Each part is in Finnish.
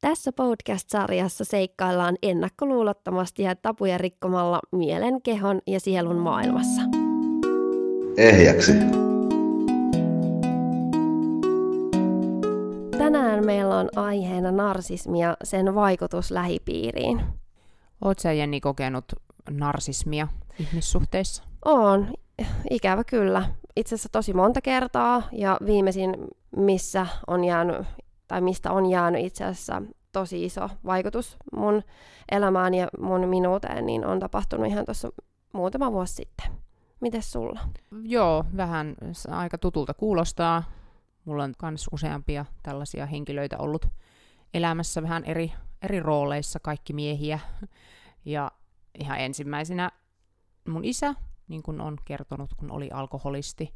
Tässä podcast-sarjassa seikkaillaan ennakkoluulottomasti ja tapuja rikkomalla mielen, kehon ja sielun maailmassa. Ehjäksi. Tänään meillä on aiheena narsismi ja sen vaikutus lähipiiriin. Oletko sä Jenni kokenut narsismia ihmissuhteissa? On, ikävä kyllä. Itse asiassa tosi monta kertaa ja viimeisin, missä on jäänyt, tai mistä on jäänyt itse asiassa tosi iso vaikutus mun elämään ja mun minuuteen, niin on tapahtunut ihan tuossa muutama vuosi sitten. Mites sulla? Joo, vähän aika tutulta kuulostaa. Mulla on myös useampia tällaisia henkilöitä ollut elämässä vähän eri, eri rooleissa, kaikki miehiä. Ja ihan ensimmäisenä mun isä, niin kuin on kertonut, kun oli alkoholisti.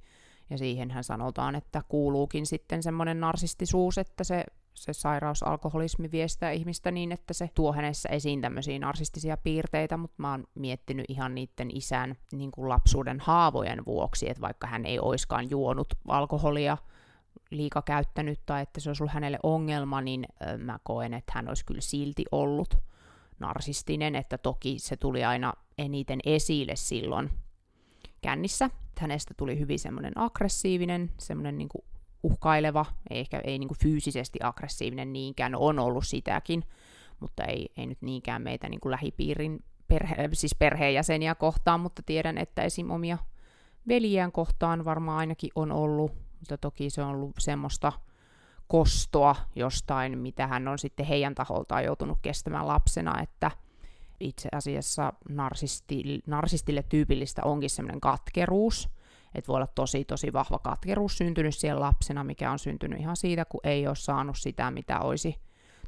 Ja siihen hän sanotaan, että kuuluukin sitten semmoinen narsistisuus, että se, se sairaus, alkoholismi viestää ihmistä niin, että se tuo hänessä esiin tämmöisiä narsistisia piirteitä, mutta mä oon miettinyt ihan niiden isän niin kuin lapsuuden haavojen vuoksi, että vaikka hän ei oiskaan juonut alkoholia, liika käyttänyt tai että se olisi ollut hänelle ongelma, niin mä koen, että hän olisi kyllä silti ollut narsistinen, että toki se tuli aina eniten esille silloin kännissä. Hänestä tuli hyvin semmoinen aggressiivinen, semmoinen niin uhkaileva, ei ehkä ei niin fyysisesti aggressiivinen niinkään, no on ollut sitäkin, mutta ei, ei nyt niinkään meitä niin lähipiirin perhe, siis perheenjäseniä kohtaan, mutta tiedän, että esim. omia veljiään kohtaan varmaan ainakin on ollut, mutta toki se on ollut semmoista kostoa jostain, mitä hän on sitten heidän taholtaan joutunut kestämään lapsena, että itse asiassa narsisti, narsistille tyypillistä onkin semmoinen katkeruus, että voi olla tosi tosi vahva katkeruus syntynyt siellä lapsena, mikä on syntynyt ihan siitä, kun ei ole saanut sitä, mitä olisi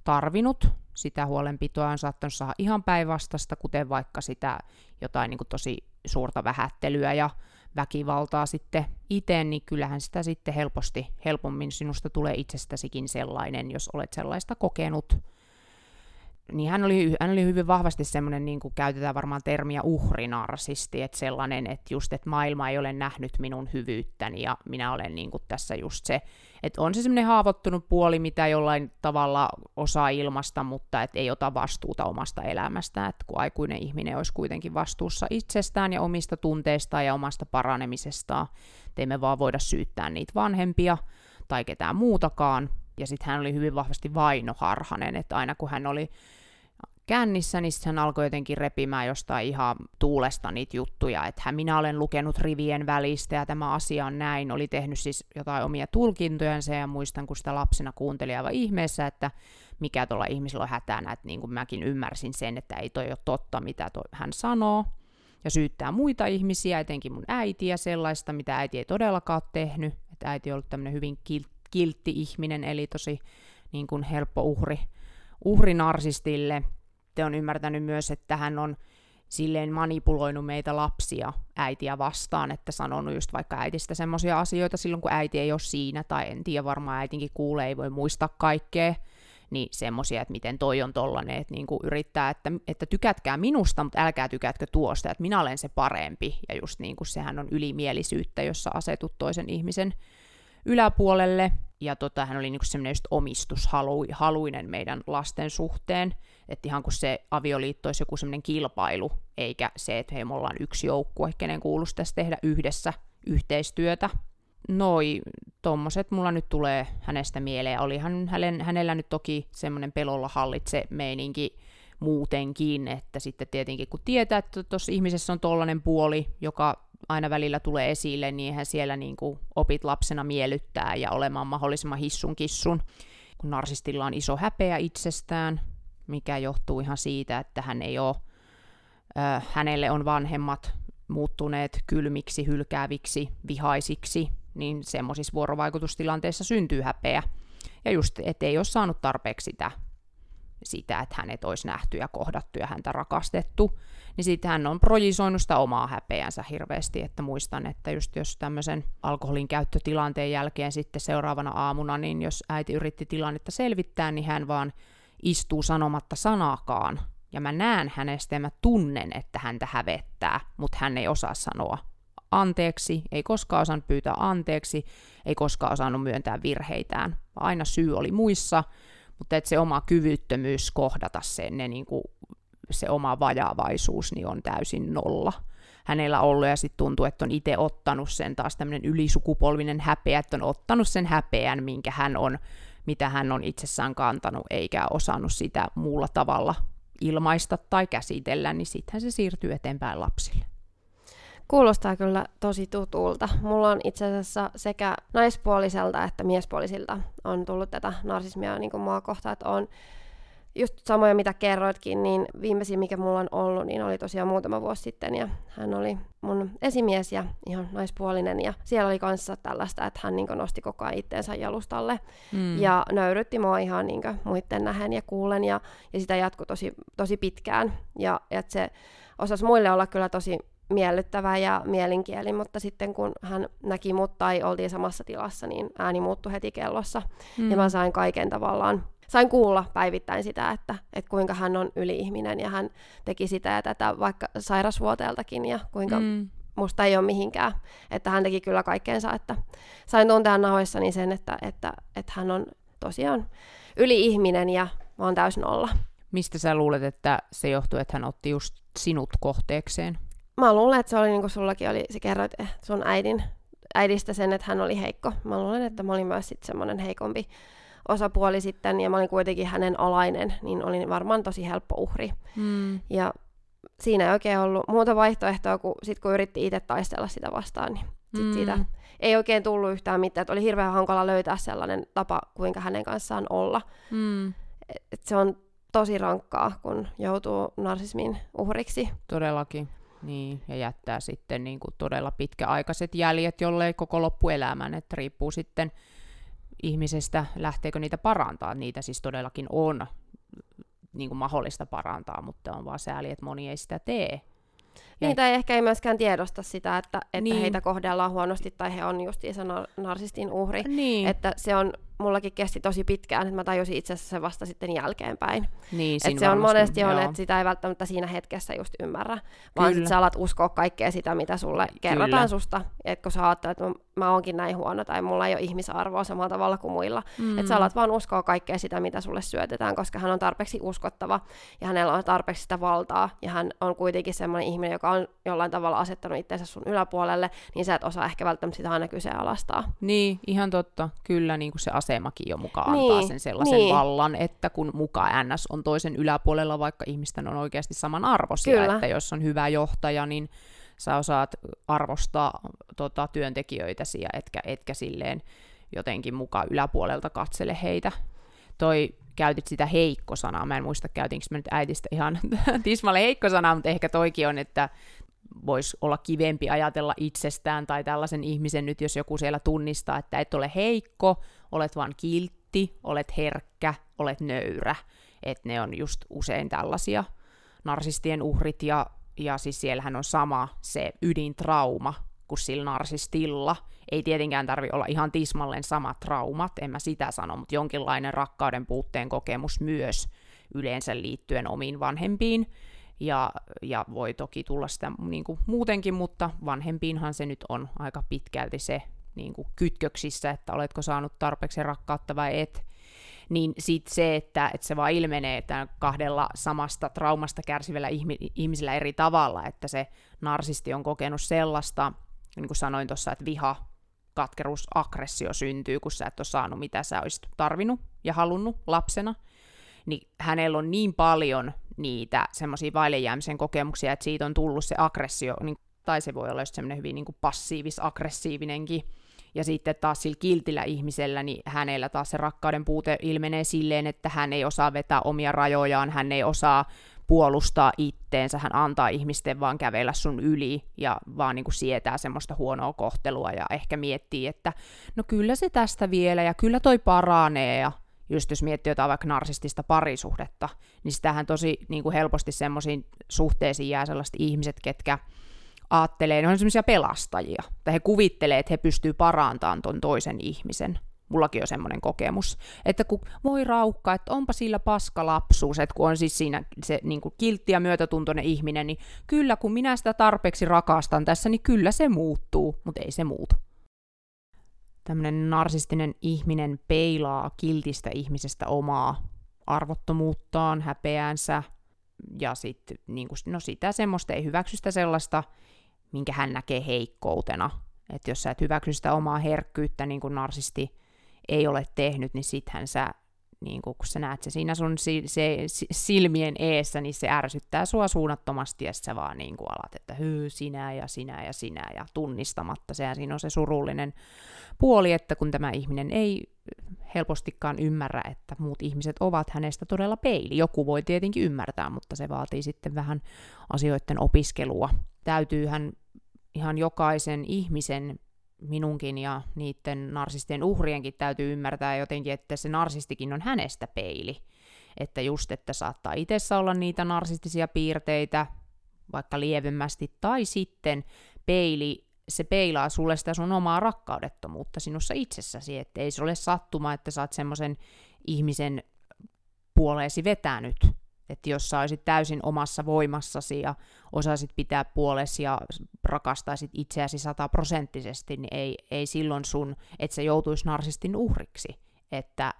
tarvinnut. Sitä huolenpitoa on saattanut saada ihan päinvastasta, kuten vaikka sitä jotain niin kuin tosi suurta vähättelyä ja väkivaltaa sitten itse, niin kyllähän sitä sitten helposti, helpommin sinusta tulee itsestäsikin sellainen, jos olet sellaista kokenut niin hän oli, hän oli hyvin vahvasti semmoinen, niin kuin käytetään varmaan termiä uhrinarsisti, että sellainen, että just, että maailma ei ole nähnyt minun hyvyyttäni ja minä olen niin kuin tässä just se, että on se semmoinen haavoittunut puoli, mitä jollain tavalla osaa ilmasta, mutta et ei ota vastuuta omasta elämästään, että kun aikuinen ihminen olisi kuitenkin vastuussa itsestään ja omista tunteistaan ja omasta paranemisestaan, emme vaan voida syyttää niitä vanhempia tai ketään muutakaan, ja sitten hän oli hyvin vahvasti vainoharhanen, että aina kun hän oli kännissä, niin hän alkoi jotenkin repimään jostain ihan tuulesta niitä juttuja, että hän minä olen lukenut rivien välistä ja tämä asia on näin, oli tehnyt siis jotain omia tulkintojansa ja muistan, kun sitä lapsena kuunteli aivan ihmeessä, että mikä tuolla ihmisellä on hätänä, että niin kuin mäkin ymmärsin sen, että ei toi ole totta, mitä toi, hän sanoo, ja syyttää muita ihmisiä, etenkin mun äitiä sellaista, mitä äiti ei todellakaan ole tehnyt, että äiti on ollut tämmöinen hyvin kiltti ihminen, eli tosi niin kuin helppo uhri, uhri narsistille, sitten on ymmärtänyt myös, että hän on silleen manipuloinut meitä lapsia äitiä vastaan, että sanonut just vaikka äitistä semmoisia asioita silloin, kun äiti ei ole siinä, tai en tiedä, varmaan äitinkin kuulee, ei voi muistaa kaikkea, niin semmoisia, että miten toi on tollanen, että niinku yrittää, että, että tykätkää minusta, mutta älkää tykätkö tuosta, että minä olen se parempi, ja just niin kuin sehän on ylimielisyyttä, jossa asetut toisen ihmisen yläpuolelle, ja tota, hän oli niinku semmoinen just omistushaluinen meidän lasten suhteen, että ihan kun se avioliitto olisi joku semmoinen kilpailu, eikä se, että hei, me ollaan yksi joukkue, kenen kuuluisi tässä tehdä yhdessä yhteistyötä. Noi, tommoset mulla nyt tulee hänestä mieleen. Olihan hänellä, hänellä nyt toki semmoinen pelolla hallitse meininki muutenkin, että sitten tietenkin kun tietää, että tuossa ihmisessä on tollainen puoli, joka aina välillä tulee esille, niin eihän siellä niin kuin opit lapsena miellyttää ja olemaan mahdollisimman hissun kissun, kun narsistilla on iso häpeä itsestään, mikä johtuu ihan siitä, että hän ei ole, äh, hänelle on vanhemmat muuttuneet kylmiksi, hylkääviksi, vihaisiksi, niin semmoisissa vuorovaikutustilanteissa syntyy häpeä. Ja just, ettei ole saanut tarpeeksi sitä, sitä, että hänet olisi nähty ja kohdattu ja häntä rakastettu, niin sitten hän on projisoinut sitä omaa häpeänsä hirveästi, että muistan, että just jos tämmöisen alkoholin käyttötilanteen jälkeen sitten seuraavana aamuna, niin jos äiti yritti tilannetta selvittää, niin hän vaan istuu sanomatta sanaakaan. Ja mä näen hänestä ja mä tunnen, että häntä hävettää, mutta hän ei osaa sanoa anteeksi, ei koskaan osannut pyytää anteeksi, ei koskaan osannut myöntää virheitään. Aina syy oli muissa, mutta että se oma kyvyttömyys kohdata sen, ne niin kuin, se oma vajaavaisuus niin on täysin nolla hänellä ollut, ja sitten tuntuu, että on itse ottanut sen taas tämmöinen ylisukupolvinen häpeä, että on ottanut sen häpeän, minkä hän on, mitä hän on itsessään kantanut, eikä osannut sitä muulla tavalla ilmaista tai käsitellä, niin sittenhän se siirtyy eteenpäin lapsille. Kuulostaa kyllä tosi tutulta. Mulla on itse asiassa sekä naispuoliselta että miespuolisilta on tullut tätä narsismia niin kuin mua kohtaan, että on just samoja, mitä kerroitkin, niin viimeisin, mikä mulla on ollut, niin oli tosiaan muutama vuosi sitten, ja hän oli mun esimies ja ihan naispuolinen, ja siellä oli kanssa tällaista, että hän niin nosti koko ajan itteensä jalustalle, mm. ja nöyrytti mua ihan niin muiden nähen ja kuulen, ja, ja sitä jatkui tosi, tosi pitkään, ja että se osasi muille olla kyllä tosi miellyttävä ja mielinkieli, mutta sitten kun hän näki mut tai oltiin samassa tilassa, niin ääni muuttui heti kellossa, mm. ja mä sain kaiken tavallaan sain kuulla päivittäin sitä, että, että kuinka hän on yli-ihminen ja hän teki sitä ja tätä vaikka sairasvuoteeltakin ja kuinka mm. musta ei ole mihinkään. Että hän teki kyllä kaikkeensa, että sain tuntea nahoissani sen, että, että, että hän on tosiaan yli-ihminen ja mä oon täysin olla. Mistä sä luulet, että se johtuu, että hän otti just sinut kohteekseen? Mä luulen, että se oli niin kuin sullakin oli, se kerroit eh, sun äidin, äidistä sen, että hän oli heikko. Mä luulen, että mä olin myös sitten semmoinen heikompi osapuoli sitten, ja mä olin kuitenkin hänen alainen, niin olin varmaan tosi helppo uhri. Mm. Ja siinä ei oikein ollut muuta vaihtoehtoa, kun sit kun yritti itse taistella sitä vastaan, niin sit mm. siitä ei oikein tullut yhtään mitään. Et oli hirveän hankala löytää sellainen tapa, kuinka hänen kanssaan olla. Mm. Et se on tosi rankkaa, kun joutuu narsismin uhriksi. Todellakin. Niin, ja jättää sitten niin kuin todella pitkäaikaiset jäljet, jollei koko loppuelämän, että riippuu sitten ihmisestä, lähteekö niitä parantaa. Niitä siis todellakin on niin kuin mahdollista parantaa, mutta on vaan sääli, että moni ei sitä tee. Niitä ei ehkä ei myöskään tiedosta sitä, että, että niin. heitä kohdellaan huonosti tai he on justiinsa narsistin uhri. Niin. Että se on mullakin kesti tosi pitkään, että mä tajusin itse asiassa se vasta sitten jälkeenpäin. Niin, että se on monesti on, että sitä ei välttämättä siinä hetkessä just ymmärrä, vaan sit sä alat uskoa kaikkea sitä, mitä sulle kerrotaan Kyllä. susta. Että kun sä ajattelet, että mä oonkin näin huono tai mulla ei ole ihmisarvoa samalla tavalla kuin muilla. Mm. Että sä alat vaan uskoa kaikkea sitä, mitä sulle syötetään, koska hän on tarpeeksi uskottava ja hänellä on tarpeeksi sitä valtaa ja hän on kuitenkin semmoinen ihminen, joka on jollain tavalla asettanut itsensä sun yläpuolelle, niin sä et osaa ehkä välttämättä sitä aina kyseenalaistaa. Niin, ihan totta. Kyllä niin kuin se asemakin jo mukaan niin, antaa sen sellaisen niin. vallan, että kun muka NS on toisen yläpuolella, vaikka ihmisten on oikeasti samanarvoisia, Kyllä. että jos on hyvä johtaja, niin sä osaat arvostaa tota, työntekijöitäsi ja etkä, etkä silleen jotenkin mukaan yläpuolelta katsele heitä. Toi käytit sitä heikko-sanaa, mä en muista käytinkö mä nyt äitistä ihan tismalle heikko-sanaa, mutta ehkä toikin on, että voisi olla kivempi ajatella itsestään tai tällaisen ihmisen nyt, jos joku siellä tunnistaa, että et ole heikko, olet vaan kiltti, olet herkkä, olet nöyrä. Että ne on just usein tällaisia narsistien uhrit ja, ja siis siellähän on sama se ydintrauma kuin sillä narsistilla. Ei tietenkään tarvi olla ihan tismalleen samat traumat, en mä sitä sano, mutta jonkinlainen rakkauden puutteen kokemus myös yleensä liittyen omiin vanhempiin ja, ja voi toki tulla sitä niin kuin muutenkin, mutta vanhempiinhan se nyt on aika pitkälti se niin kuin kytköksissä, että oletko saanut tarpeeksi rakkautta vai et. Niin sitten se, että, että se vaan ilmenee että kahdella samasta traumasta kärsivällä ihmisillä eri tavalla, että se narsisti on kokenut sellaista, niin kuin sanoin tuossa, että viha, katkeruus, aggressio syntyy, kun sä et ole saanut mitä sä olisit tarvinnut ja halunnut lapsena, niin hänellä on niin paljon niitä semmoisia vaillejäämisen kokemuksia, että siitä on tullut se aggressio, niin, tai se voi olla just semmoinen hyvin niin kuin passiivis-aggressiivinenkin. Ja sitten taas sillä kiltillä ihmisellä, niin hänellä taas se rakkauden puute ilmenee silleen, että hän ei osaa vetää omia rajojaan, hän ei osaa puolustaa itteensä, hän antaa ihmisten vaan kävellä sun yli ja vaan niin kuin sietää semmoista huonoa kohtelua ja ehkä miettii, että no kyllä se tästä vielä ja kyllä toi paranee ja just jos miettii jotain vaikka narsistista parisuhdetta, niin sitähän tosi niin kuin helposti semmoisiin suhteisiin jää sellaiset ihmiset, ketkä aattelee, ne on semmoisia pelastajia, tai he kuvittelee, että he pystyy parantamaan ton toisen ihmisen. Mullakin on semmoinen kokemus, että kun voi raukka, että onpa sillä paska lapsuus, että kun on siis siinä se niin kuin kiltti ja myötätuntoinen ihminen, niin kyllä kun minä sitä tarpeeksi rakastan tässä, niin kyllä se muuttuu, mutta ei se muutu. tämmöinen narsistinen ihminen peilaa kiltistä ihmisestä omaa arvottomuuttaan, häpeäänsä ja sitten niin no sitä semmoista ei hyväksy sitä sellaista, minkä hän näkee heikkoutena. Että jos sä et hyväksy sitä omaa herkkyyttä, niin kuin narsisti ei ole tehnyt, niin sittenhän sä niin kun sä näet se siinä sun si- se, silmien eessä, niin se ärsyttää sua suunnattomasti, ja sä vaan niin kuin alat, että hyy, sinä ja sinä ja sinä, ja tunnistamatta. Sehän siinä on se surullinen puoli, että kun tämä ihminen ei helpostikaan ymmärrä, että muut ihmiset ovat hänestä todella peili. Joku voi tietenkin ymmärtää, mutta se vaatii sitten vähän asioiden opiskelua. Täytyyhän ihan jokaisen ihmisen minunkin ja niiden narsistien uhrienkin täytyy ymmärtää jotenkin, että se narsistikin on hänestä peili. Että just, että saattaa itsessä olla niitä narsistisia piirteitä, vaikka lievemmästi, tai sitten peili, se peilaa sulle sitä sun omaa rakkaudettomuutta sinussa itsessäsi, että ei se ole sattuma, että sä oot semmoisen ihmisen puoleesi vetänyt, että jos sä olisit täysin omassa voimassasi ja osaisit pitää puolesi ja rakastaisit itseäsi sataprosenttisesti, niin ei, ei silloin sun, että se joutuisi narsistin uhriksi. Että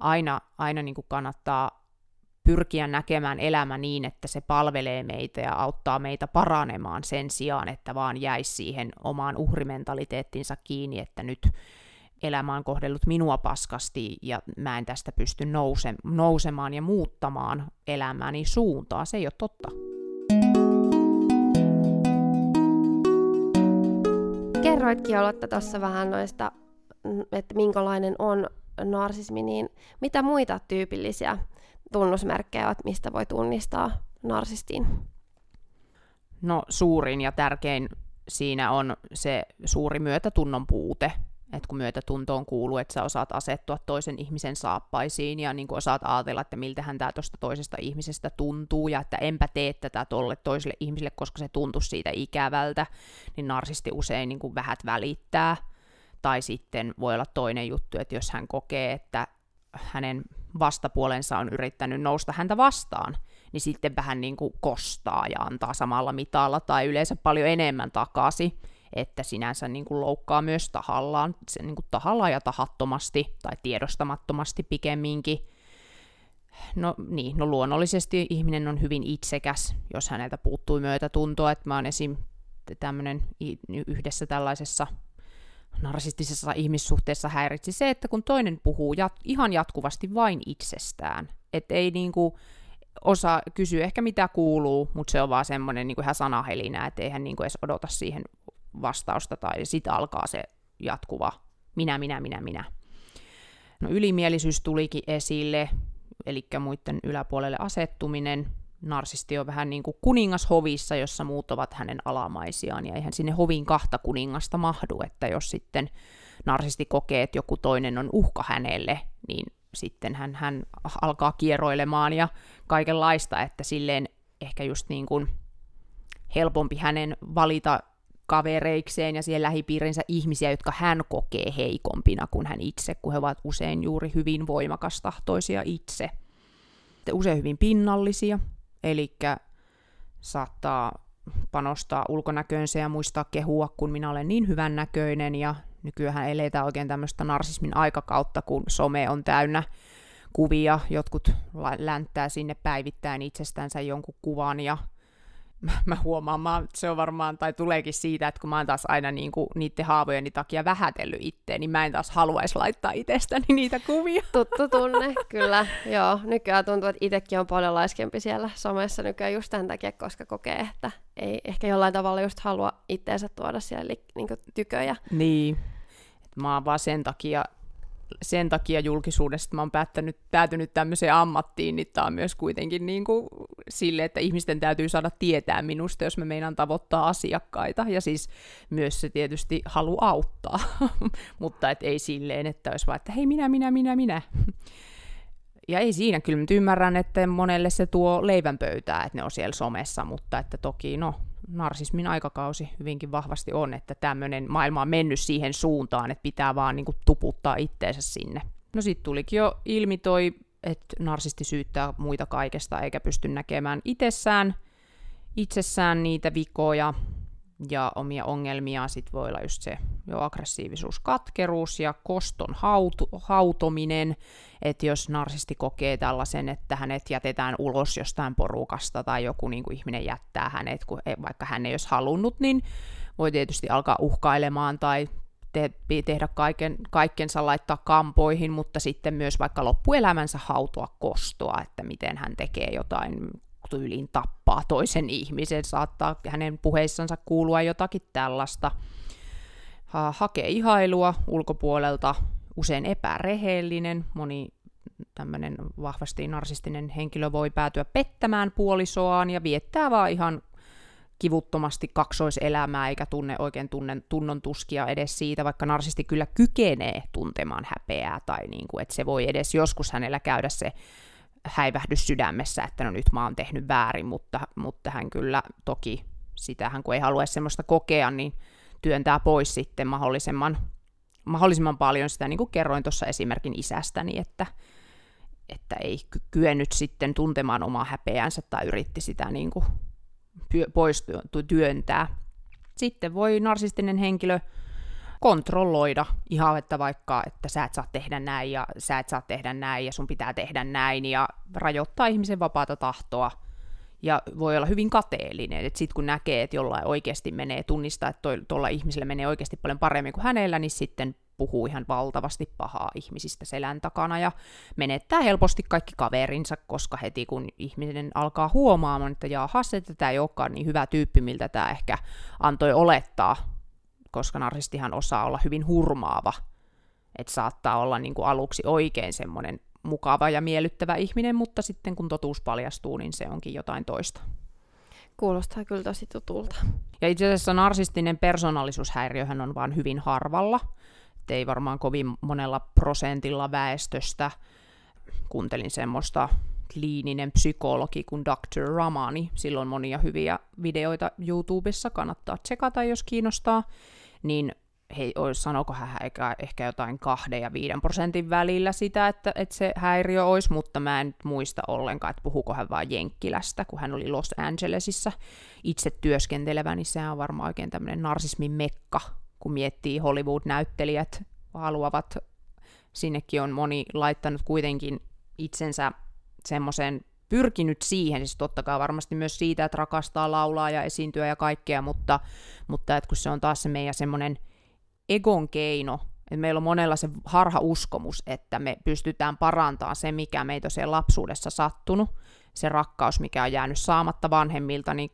aina, aina niin kuin kannattaa pyrkiä näkemään elämä niin, että se palvelee meitä ja auttaa meitä paranemaan sen sijaan, että vaan jäisi siihen omaan uhrimentaliteettinsa kiinni, että nyt elämä on kohdellut minua paskasti ja mä en tästä pysty nouse, nousemaan ja muuttamaan elämääni suuntaa. Se ei ole totta. Kerroitkin aloitta tuossa vähän noista, että minkälainen on narsismi, niin mitä muita tyypillisiä tunnusmerkkejä ovat, mistä voi tunnistaa narsistin? No suurin ja tärkein siinä on se suuri myötätunnon puute, että kun myötätuntoon kuuluu, että sä osaat asettua toisen ihmisen saappaisiin ja niin osaat ajatella, että miltähän tämä tuosta toisesta ihmisestä tuntuu ja että enpä tee tätä tolle toiselle ihmiselle, koska se tuntuu siitä ikävältä, niin narsisti usein niin vähät välittää. Tai sitten voi olla toinen juttu, että jos hän kokee, että hänen vastapuolensa on yrittänyt nousta häntä vastaan, niin sitten vähän niin kuin kostaa ja antaa samalla mitalla tai yleensä paljon enemmän takaisin että sinänsä niin kuin loukkaa myös tahallaan, se niin kuin tahallaan ja tahattomasti tai tiedostamattomasti pikemminkin. No niin, no luonnollisesti ihminen on hyvin itsekäs, jos häneltä puuttuu myötätuntoa, että mä oon esim. tämmöinen yhdessä tällaisessa narsistisessa ihmissuhteessa häiritsi se, että kun toinen puhuu jat- ihan jatkuvasti vain itsestään, että ei niinku osaa kysyä ehkä mitä kuuluu, mutta se on vaan semmoinen niinku ihan sanahelinä, että eihän niinku edes odota siihen vastausta tai sitten alkaa se jatkuva minä, minä, minä, minä. No ylimielisyys tulikin esille, eli muiden yläpuolelle asettuminen. Narsisti on vähän niin kuin kuningas hovissa, jossa muut ovat hänen alamaisiaan, ja eihän sinne hovin kahta kuningasta mahdu, että jos sitten narsisti kokee, että joku toinen on uhka hänelle, niin sitten hän, hän alkaa kierroilemaan ja kaikenlaista, että silleen ehkä just niin kuin helpompi hänen valita kavereikseen ja siihen lähipiirinsä ihmisiä, jotka hän kokee heikompina kuin hän itse, kun he ovat usein juuri hyvin voimakastahtoisia itse. Usein hyvin pinnallisia, eli saattaa panostaa ulkonäköönsä ja muistaa kehua, kun minä olen niin hyvän näköinen ja nykyään eletään oikein tämmöistä narsismin aikakautta, kun some on täynnä kuvia, jotkut länttää sinne päivittäin itsestänsä jonkun kuvan ja mä huomaan, mä, se on varmaan, tai tuleekin siitä, että kun mä oon taas aina niin kuin, niiden haavojeni takia vähätellyt itteen, niin mä en taas haluaisi laittaa itsestäni niitä kuvia. Tuttu tunne, kyllä. Joo, nykyään tuntuu, että itsekin on paljon laiskempi siellä somessa nykyään just tämän takia, koska kokee, että ei ehkä jollain tavalla just halua itteensä tuoda siellä li, niin tyköjä. Niin. Et mä oon vaan sen takia sen takia julkisuudesta mä oon päättänyt, päätynyt tämmöiseen ammattiin, niin tämä on myös kuitenkin niin kuin sille, että ihmisten täytyy saada tietää minusta, jos mä meinaan tavoittaa asiakkaita, ja siis myös se tietysti halu auttaa, mutta et ei silleen, että olisi vaan, että hei minä, minä, minä, minä. Ja ei siinä, kyllä mä ymmärrän, että monelle se tuo leivän pöytää, että ne on siellä somessa, mutta että toki no, narsismin aikakausi hyvinkin vahvasti on, että tämmöinen maailma on mennyt siihen suuntaan, että pitää vaan niin kuin, tuputtaa itteensä sinne. No sitten tulikin jo ilmi toi, että narsisti syyttää muita kaikesta eikä pysty näkemään itsessään, itsessään niitä vikoja. Ja omia ongelmia. Sit voi olla just se jo aggressiivisuus, katkeruus ja koston hautu, hautominen, että jos narsisti kokee tällaisen, että hänet jätetään ulos jostain porukasta tai joku niin kuin ihminen jättää hänet, kun ei, vaikka hän ei olisi halunnut, niin voi tietysti alkaa uhkailemaan tai te- tehdä kaiken, kaikkensa laittaa kampoihin, mutta sitten myös vaikka loppuelämänsä hautoa kostoa, että miten hän tekee jotain tyyliin tappaa toisen ihmisen, saattaa hänen puheissansa kuulua jotakin tällaista. Ha- hakee ihailua ulkopuolelta, usein epärehellinen, moni tämmöinen vahvasti narsistinen henkilö voi päätyä pettämään puolisoaan ja viettää vaan ihan kivuttomasti kaksoiselämää eikä tunne oikein tunne, tunnon tuskia edes siitä, vaikka narsisti kyllä kykenee tuntemaan häpeää tai niin kuin, että se voi edes joskus hänellä käydä se häivähdys sydämessä, että no nyt mä oon tehnyt väärin, mutta, mutta hän kyllä toki sitähän kun ei halua semmoista kokea, niin työntää pois sitten mahdollisimman, mahdollisimman paljon sitä, niin kuin kerroin tuossa esimerkin isästäni, että, että ei kyennyt sitten tuntemaan omaa häpeänsä tai yritti sitä niin kuin pois työntää. Sitten voi narsistinen henkilö kontrolloida ihan, että vaikka, että sä et saa tehdä näin ja sä et saa tehdä näin ja sun pitää tehdä näin ja rajoittaa ihmisen vapaata tahtoa. Ja voi olla hyvin kateellinen, että sitten kun näkee, että jollain oikeasti menee, tunnistaa, että tuolla ihmisellä menee oikeasti paljon paremmin kuin hänellä, niin sitten puhuu ihan valtavasti pahaa ihmisistä selän takana ja menettää helposti kaikki kaverinsa, koska heti kun ihminen alkaa huomaamaan, että jaahas, että tämä ei olekaan niin hyvä tyyppi, miltä tämä ehkä antoi olettaa, koska narsistihan osaa olla hyvin hurmaava, että saattaa olla niin kuin aluksi oikein semmoinen mukava ja miellyttävä ihminen, mutta sitten kun totuus paljastuu, niin se onkin jotain toista. Kuulostaa kyllä tosi tutulta. Ja itse asiassa narsistinen persoonallisuushäiriöhän on vain hyvin harvalla, ei varmaan kovin monella prosentilla väestöstä. Kuuntelin semmoista kliininen psykologi kuin Dr. Ramani. Silloin monia hyviä videoita YouTubessa, kannattaa tsekata, jos kiinnostaa. Niin hei, sanoiko hän ehkä, ehkä jotain kahden ja viiden prosentin välillä sitä, että, että se häiriö olisi, mutta mä en nyt muista ollenkaan, että puhuuko hän vain Jenkkilästä, kun hän oli Los Angelesissa itse työskentelevä, niin sehän on varmaan oikein tämmöinen narsismin mekka, kun miettii Hollywood-näyttelijät haluavat, sinnekin on moni laittanut kuitenkin itsensä semmoisen pyrkinyt siihen, siis totta kai varmasti myös siitä, että rakastaa laulaa ja esiintyä ja kaikkea, mutta, mutta että kun se on taas se meidän semmoinen egon keino, että meillä on monella se harha uskomus, että me pystytään parantamaan se, mikä meitä on siellä lapsuudessa sattunut, se rakkaus, mikä on jäänyt saamatta vanhemmilta, niin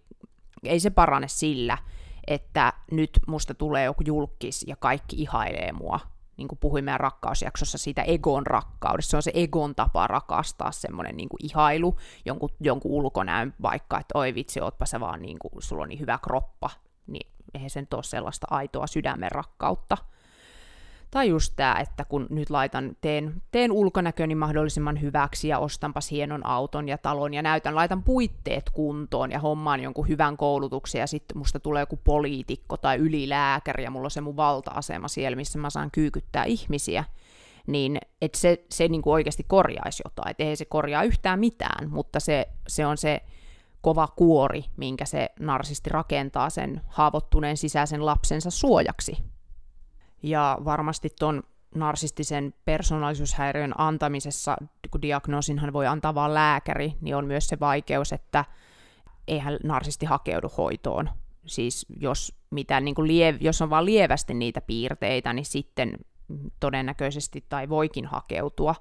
ei se parane sillä, että nyt musta tulee joku julkis ja kaikki ihailee mua. Niin kuin puhuin meidän rakkausjaksossa siitä egon rakkaudesta. Se on se egon tapa rakastaa semmoinen niin ihailu, jonkun, jonkun ulkonäön vaikka, että oi vitsi, ootpa sä vaan niin kuin, sulla on niin hyvä kroppa. Niin eihän sen ole sellaista aitoa sydämen rakkautta. Tai just tämä, että kun nyt laitan, teen, teen ulkonäköni mahdollisimman hyväksi ja ostanpas hienon auton ja talon ja näytän, laitan puitteet kuntoon ja hommaan jonkun hyvän koulutuksen ja sitten musta tulee joku poliitikko tai ylilääkäri ja mulla on se mun valta-asema siellä, missä mä saan kyykyttää ihmisiä, niin että se, se niin kuin oikeasti korjaisi jotain. Että ei se korjaa yhtään mitään, mutta se, se on se kova kuori, minkä se narsisti rakentaa sen haavoittuneen sisäisen lapsensa suojaksi ja varmasti tuon narsistisen persoonallisuushäiriön antamisessa, kun diagnoosinhan voi antaa vain lääkäri, niin on myös se vaikeus, että eihän narsisti hakeudu hoitoon. Siis jos, mitään, niin kuin liev- jos on vain lievästi niitä piirteitä, niin sitten todennäköisesti tai voikin hakeutua,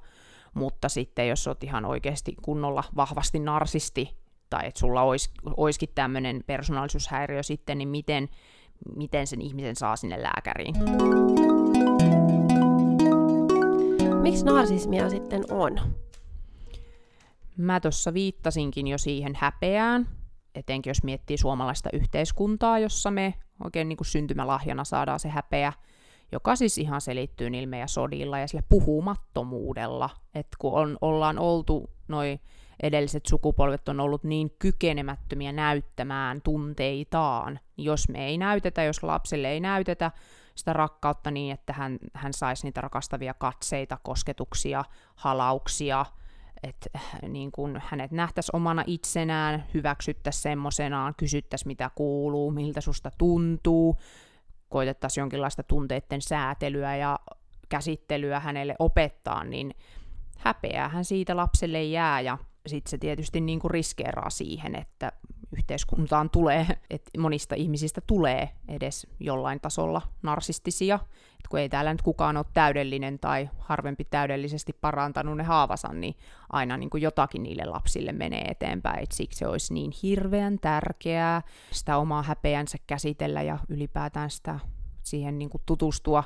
mutta sitten jos olet ihan oikeasti kunnolla vahvasti narsisti, tai että sulla olisi, olisikin tämmöinen persoonallisuushäiriö sitten, niin miten, miten sen ihmisen saa sinne lääkäriin. Miksi narsismia sitten on? Mä tuossa viittasinkin jo siihen häpeään, etenkin jos miettii suomalaista yhteiskuntaa, jossa me oikein niin kuin syntymälahjana saadaan se häpeä, joka siis ihan selittyy niillä meidän sodilla ja sillä puhumattomuudella, että kun on, ollaan oltu noin edelliset sukupolvet on ollut niin kykenemättömiä näyttämään tunteitaan, jos me ei näytetä, jos lapselle ei näytetä sitä rakkautta niin, että hän, hän saisi niitä rakastavia katseita, kosketuksia, halauksia, että äh, niin kun hänet nähtäisiin omana itsenään, hyväksyttäisiin semmoisenaan, kysyttäisiin mitä kuuluu, miltä susta tuntuu, koitettaisiin jonkinlaista tunteiden säätelyä ja käsittelyä hänelle opettaa, niin häpeäähän siitä lapselle jää ja sitten se tietysti niin kuin riskeeraa siihen, että yhteiskuntaan tulee, että monista ihmisistä tulee edes jollain tasolla narsistisia, että kun ei täällä nyt kukaan ole täydellinen tai harvempi täydellisesti parantanut ne haavansa, niin aina niin kuin jotakin niille lapsille menee eteenpäin, että siksi se olisi niin hirveän tärkeää sitä omaa häpeänsä käsitellä ja ylipäätään sitä siihen niin kuin tutustua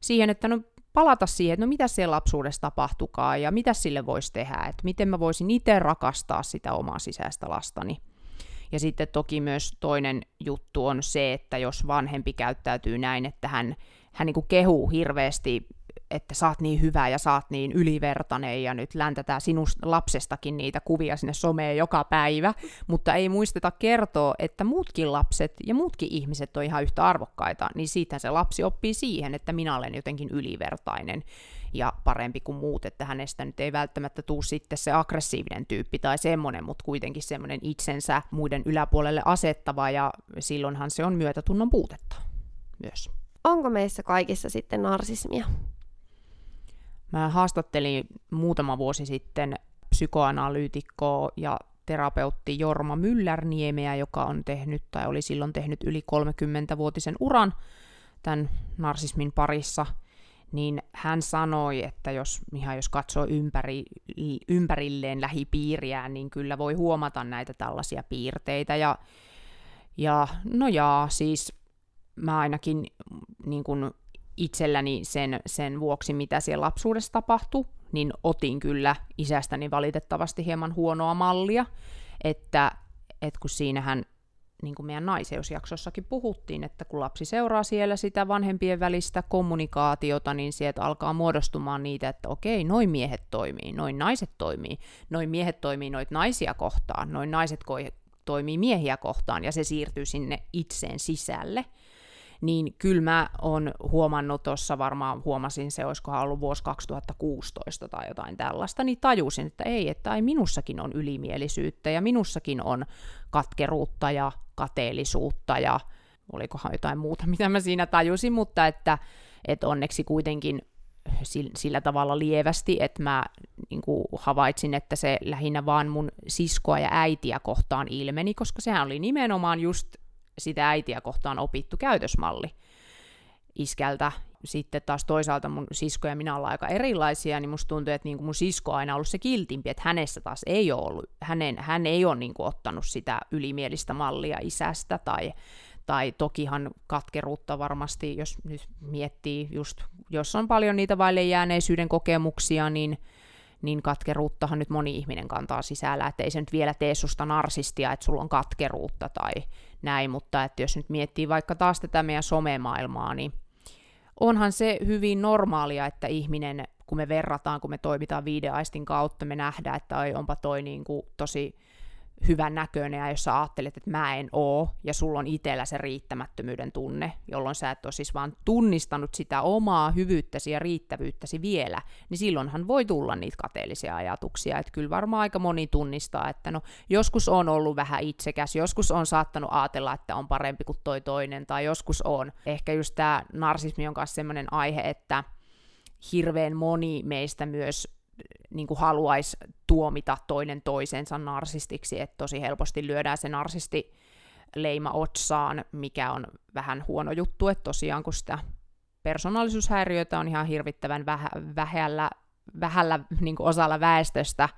siihen, että no palata siihen, että no mitä siellä lapsuudessa tapahtukaa ja mitä sille voisi tehdä, että miten mä voisin itse rakastaa sitä omaa sisäistä lastani. Ja sitten toki myös toinen juttu on se, että jos vanhempi käyttäytyy näin, että hän, hän niin kehuu hirveästi että sä oot niin hyvä ja sä oot niin ylivertainen ja nyt läntätään sinun lapsestakin niitä kuvia sinne someen joka päivä, mutta ei muisteta kertoa, että muutkin lapset ja muutkin ihmiset on ihan yhtä arvokkaita, niin siitä se lapsi oppii siihen, että minä olen jotenkin ylivertainen ja parempi kuin muut, että hänestä nyt ei välttämättä tuu sitten se aggressiivinen tyyppi tai semmoinen, mutta kuitenkin semmoinen itsensä muiden yläpuolelle asettava ja silloinhan se on myötätunnon puutetta myös. Onko meissä kaikissa sitten narsismia? Mä haastattelin muutama vuosi sitten psykoanalyytikkoa ja terapeutti Jorma Myllärniemeä, joka on tehnyt tai oli silloin tehnyt yli 30-vuotisen uran tämän narsismin parissa, niin hän sanoi, että jos, ihan jos katsoo ympäri, ympärilleen lähipiiriään, niin kyllä voi huomata näitä tällaisia piirteitä. Ja, ja no jaa, siis mä ainakin niin kun itselläni sen, sen vuoksi, mitä siellä lapsuudessa tapahtui, niin otin kyllä isästäni valitettavasti hieman huonoa mallia, että, että kun siinähän niin kuin meidän naiseusjaksossakin puhuttiin, että kun lapsi seuraa siellä sitä vanhempien välistä kommunikaatiota, niin sieltä alkaa muodostumaan niitä, että okei, noin miehet toimii, noin naiset toimii, noin miehet toimii noit naisia kohtaan, noin naiset toimii miehiä kohtaan, ja se siirtyy sinne itseen sisälle niin kyllä mä oon huomannut tuossa, varmaan huomasin se, olisikohan ollut vuosi 2016 tai jotain tällaista, niin tajusin, että ei, että ai minussakin on ylimielisyyttä ja minussakin on katkeruutta ja kateellisuutta ja olikohan jotain muuta, mitä mä siinä tajusin, mutta että, että onneksi kuitenkin sillä tavalla lievästi, että mä niin kuin havaitsin, että se lähinnä vaan mun siskoa ja äitiä kohtaan ilmeni, koska sehän oli nimenomaan just sitä äitiä kohtaan opittu käytösmalli iskältä. Sitten taas toisaalta mun sisko ja minä ollaan aika erilaisia, niin musta tuntuu, että niin mun sisko on aina ollut se kiltimpi, että hänessä taas ei ole ollut, hänen, hän ei ole niin ottanut sitä ylimielistä mallia isästä tai, tai tokihan katkeruutta varmasti, jos nyt miettii just, jos on paljon niitä vaille jääneisyyden kokemuksia, niin niin katkeruuttahan nyt moni ihminen kantaa sisällä, että ei se nyt vielä tee susta narsistia, että sulla on katkeruutta tai näin, mutta että jos nyt miettii vaikka taas tätä meidän somemaailmaa, niin onhan se hyvin normaalia, että ihminen, kun me verrataan, kun me toimitaan viideaistin kautta, me nähdään, että oi, onpa toi niin kuin tosi hyvän näköinen, ja jos sä ajattelet, että mä en oo, ja sulla on itsellä se riittämättömyyden tunne, jolloin sä et ole siis vaan tunnistanut sitä omaa hyvyyttäsi ja riittävyyttäsi vielä, niin silloinhan voi tulla niitä kateellisia ajatuksia, että kyllä varmaan aika moni tunnistaa, että no joskus on ollut vähän itsekäs, joskus on saattanut ajatella, että on parempi kuin toi toinen, tai joskus on. Ehkä just tämä narsismi on kanssa sellainen aihe, että hirveän moni meistä myös niin kuin haluaisi tuomita toinen toisensa narsistiksi, että tosi helposti lyödään se narsisti leima otsaan, mikä on vähän huono juttu, että tosiaan kun sitä persoonallisuushäiriöitä on ihan hirvittävän vähä, vähällä, vähällä niin osalla väestöstä,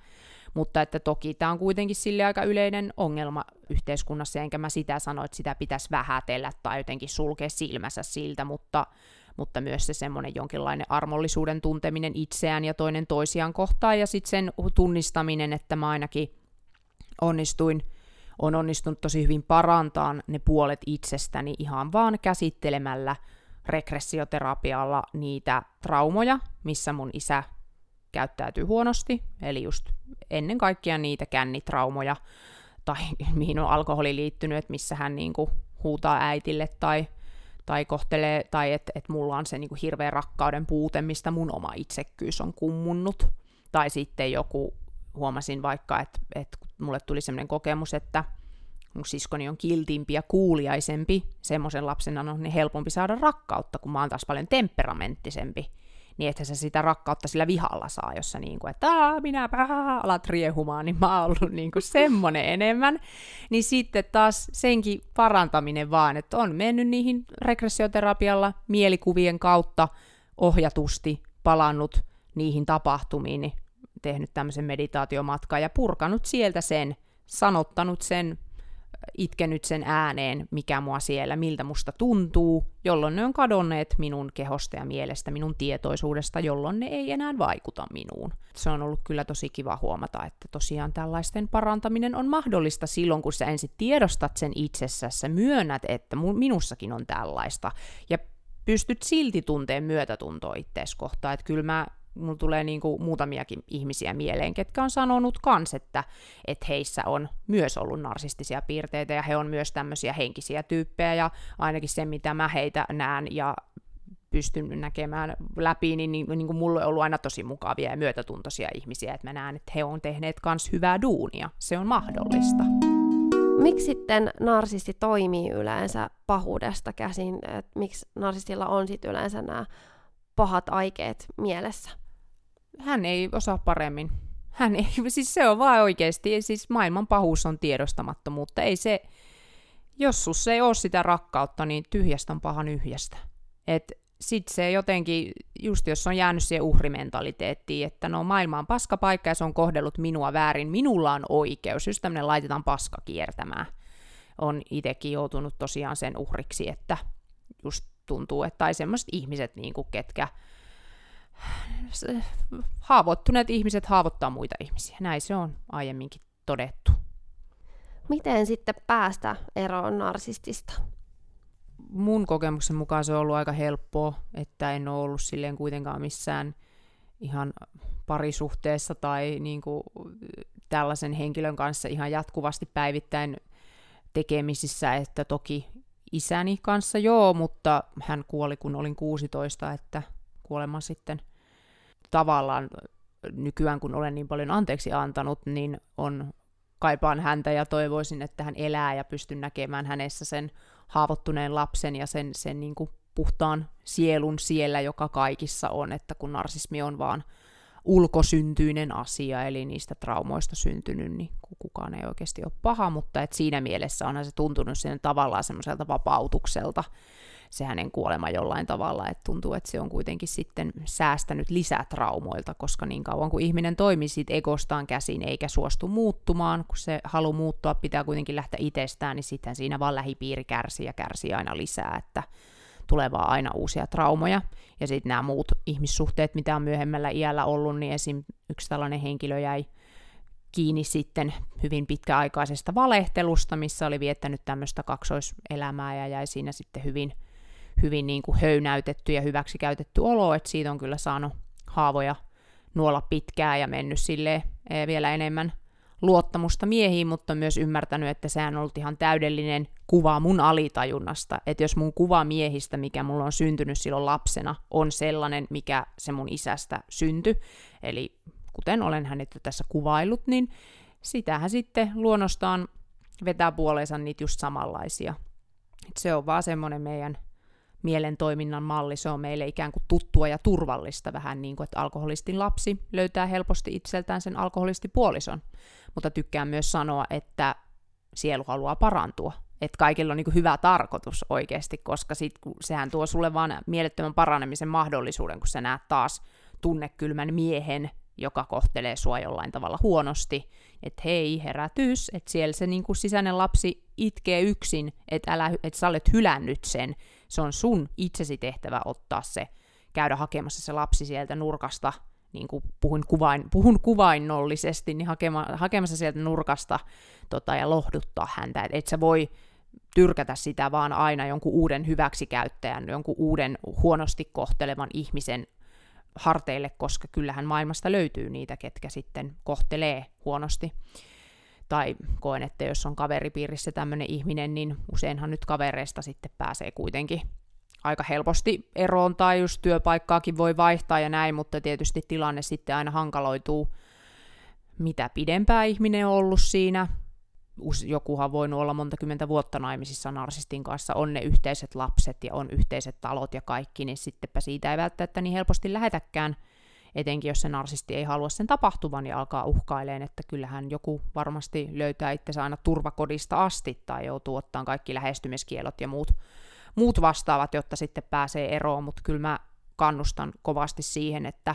mutta että toki tämä on kuitenkin sille aika yleinen ongelma yhteiskunnassa, enkä mä sitä sano, että sitä pitäisi vähätellä tai jotenkin sulkea silmänsä siltä, mutta mutta myös se semmoinen jonkinlainen armollisuuden tunteminen itseään ja toinen toisiaan kohtaan, ja sitten sen tunnistaminen, että mä ainakin onnistuin, on onnistunut tosi hyvin parantaa ne puolet itsestäni ihan vaan käsittelemällä regressioterapialla niitä traumoja, missä mun isä käyttäytyy huonosti, eli just ennen kaikkea niitä kännitraumoja, tai mihin on alkoholi liittynyt, että missä hän niinku huutaa äitille tai tai kohtelee, tai että et mulla on se niinku hirveä rakkauden puute, mistä mun oma itsekkyys on kummunnut, tai sitten joku huomasin vaikka, että, että mulle tuli sellainen kokemus, että mun siskoni on kiltimpi ja kuuliaisempi, semmoisen lapsen on niin helpompi saada rakkautta, kun mä oon taas paljon temperamenttisempi niin että sä sitä rakkautta sillä vihalla saa, jossa niin kuin, että Aa, minä alat riehumaan, niin mä oon ollut niin kuin semmonen enemmän. Niin sitten taas senkin parantaminen vaan, että on mennyt niihin regressioterapialla mielikuvien kautta ohjatusti palannut niihin tapahtumiin, niin tehnyt tämmöisen meditaatiomatkan ja purkanut sieltä sen, sanottanut sen itkenyt sen ääneen, mikä mua siellä, miltä musta tuntuu, jolloin ne on kadonneet minun kehosta ja mielestä, minun tietoisuudesta, jolloin ne ei enää vaikuta minuun. Se on ollut kyllä tosi kiva huomata, että tosiaan tällaisten parantaminen on mahdollista silloin, kun sä ensin tiedostat sen itsessäsi, myönnät, että minussakin on tällaista, ja pystyt silti tunteen myötätuntoa ittees kohtaan. Että kyllä mä mulla tulee niinku muutamiakin ihmisiä mieleen, ketkä on sanonut kans, että, että heissä on myös ollut narsistisia piirteitä ja he on myös tämmöisiä henkisiä tyyppejä ja ainakin se, mitä mä heitä näen ja pystyn näkemään läpi, niin, niin, niin kuin mulle on ollut aina tosi mukavia ja myötätuntoisia ihmisiä, että mä näen, että he on tehneet kans hyvää duunia. Se on mahdollista. Miksi sitten narsisti toimii yleensä pahuudesta käsin? Et miksi narsistilla on sitten yleensä nämä pahat aikeet mielessä? Hän ei osaa paremmin. Hän ei, siis se on vaan oikeasti, siis maailman pahuus on tiedostamattomuutta. Ei se, jos sus ei ole sitä rakkautta, niin tyhjästä on pahan yhjästä. Et sit se jotenkin, just jos on jäänyt siihen uhrimentaliteettiin, että no maailma on paskapaikka ja se on kohdellut minua väärin, minulla on oikeus, just tämmöinen laitetaan paska kiertämään. On itsekin joutunut tosiaan sen uhriksi, että just tuntuu, että tai semmoiset ihmiset, niin kuin ketkä haavoittuneet ihmiset haavoittaa muita ihmisiä. Näin se on aiemminkin todettu. Miten sitten päästä eroon narsistista? Mun kokemuksen mukaan se on ollut aika helppoa, että en ole ollut silleen kuitenkaan missään ihan parisuhteessa tai niin kuin tällaisen henkilön kanssa ihan jatkuvasti päivittäin tekemisissä, että toki isäni kanssa joo, mutta hän kuoli kun olin 16, että kuolema sitten tavallaan nykyään, kun olen niin paljon anteeksi antanut, niin on kaipaan häntä ja toivoisin, että hän elää ja pystyn näkemään hänessä sen haavoittuneen lapsen ja sen, sen niin kuin puhtaan sielun siellä, joka kaikissa on, että kun narsismi on vaan ulkosyntyinen asia, eli niistä traumoista syntynyt, niin kukaan ei oikeasti ole paha, mutta et siinä mielessä onhan se tuntunut sen tavallaan semmoiselta vapautukselta, se hänen kuolema jollain tavalla, että tuntuu, että se on kuitenkin sitten säästänyt lisää traumoilta, koska niin kauan kuin ihminen toimii siitä egostaan käsin eikä suostu muuttumaan, kun se halu muuttua pitää kuitenkin lähteä itsestään, niin sitten siinä vaan lähipiiri kärsii ja kärsii aina lisää, että tulee vaan aina uusia traumoja. Ja sitten nämä muut ihmissuhteet, mitä on myöhemmällä iällä ollut, niin esim. yksi tällainen henkilö jäi kiinni sitten hyvin pitkäaikaisesta valehtelusta, missä oli viettänyt tämmöistä kaksoiselämää ja jäi siinä sitten hyvin hyvin niin kuin höynäytetty ja hyväksikäytetty olo, että siitä on kyllä saanut haavoja nuolla pitkään ja mennyt sille e, vielä enemmän luottamusta miehiin, mutta myös ymmärtänyt, että sehän on ollut ihan täydellinen kuva mun alitajunnasta. Että jos mun kuva miehistä, mikä mulla on syntynyt silloin lapsena, on sellainen, mikä se mun isästä syntyi, eli kuten olen hänet jo tässä kuvaillut, niin sitähän sitten luonnostaan vetää puoleensa niitä just samanlaisia. Et se on vaan semmoinen meidän mielen toiminnan malli, se on meille ikään kuin tuttua ja turvallista, vähän niin kuin, että alkoholistin lapsi löytää helposti itseltään sen alkoholistipuolison. Mutta tykkään myös sanoa, että sielu haluaa parantua, että kaikilla on niin hyvä tarkoitus oikeasti, koska sit, sehän tuo sulle vaan mielettömän paranemisen mahdollisuuden, kun sä näet taas tunnekylmän miehen, joka kohtelee sua jollain tavalla huonosti, että hei, herätys, että siellä se niin sisäinen lapsi itkee yksin, että, älä, että sä olet hylännyt sen, se on sun itsesi tehtävä ottaa se, käydä hakemassa se lapsi sieltä nurkasta, niin kuin puhun, kuvain, puhun kuvainnollisesti, niin hakema, hakemassa sieltä nurkasta tota, ja lohduttaa häntä, että et sä voi tyrkätä sitä vaan aina jonkun uuden hyväksikäyttäjän, jonkun uuden huonosti kohtelevan ihmisen harteille, koska kyllähän maailmasta löytyy niitä, ketkä sitten kohtelee huonosti. Tai koen, että jos on kaveripiirissä tämmöinen ihminen, niin useinhan nyt kavereista sitten pääsee kuitenkin aika helposti eroon, tai just työpaikkaakin voi vaihtaa ja näin, mutta tietysti tilanne sitten aina hankaloituu mitä pidempään ihminen on ollut siinä, jokuhan voinut olla monta kymmentä vuotta naimisissa narsistin kanssa, on ne yhteiset lapset ja on yhteiset talot ja kaikki, niin sittenpä siitä ei välttämättä niin helposti lähetäkään, etenkin jos se narsisti ei halua sen tapahtuvan ja alkaa uhkaileen, että kyllähän joku varmasti löytää itsensä aina turvakodista asti tai joutuu ottaa kaikki lähestymiskielot ja muut, muut vastaavat, jotta sitten pääsee eroon, mutta kyllä mä kannustan kovasti siihen, että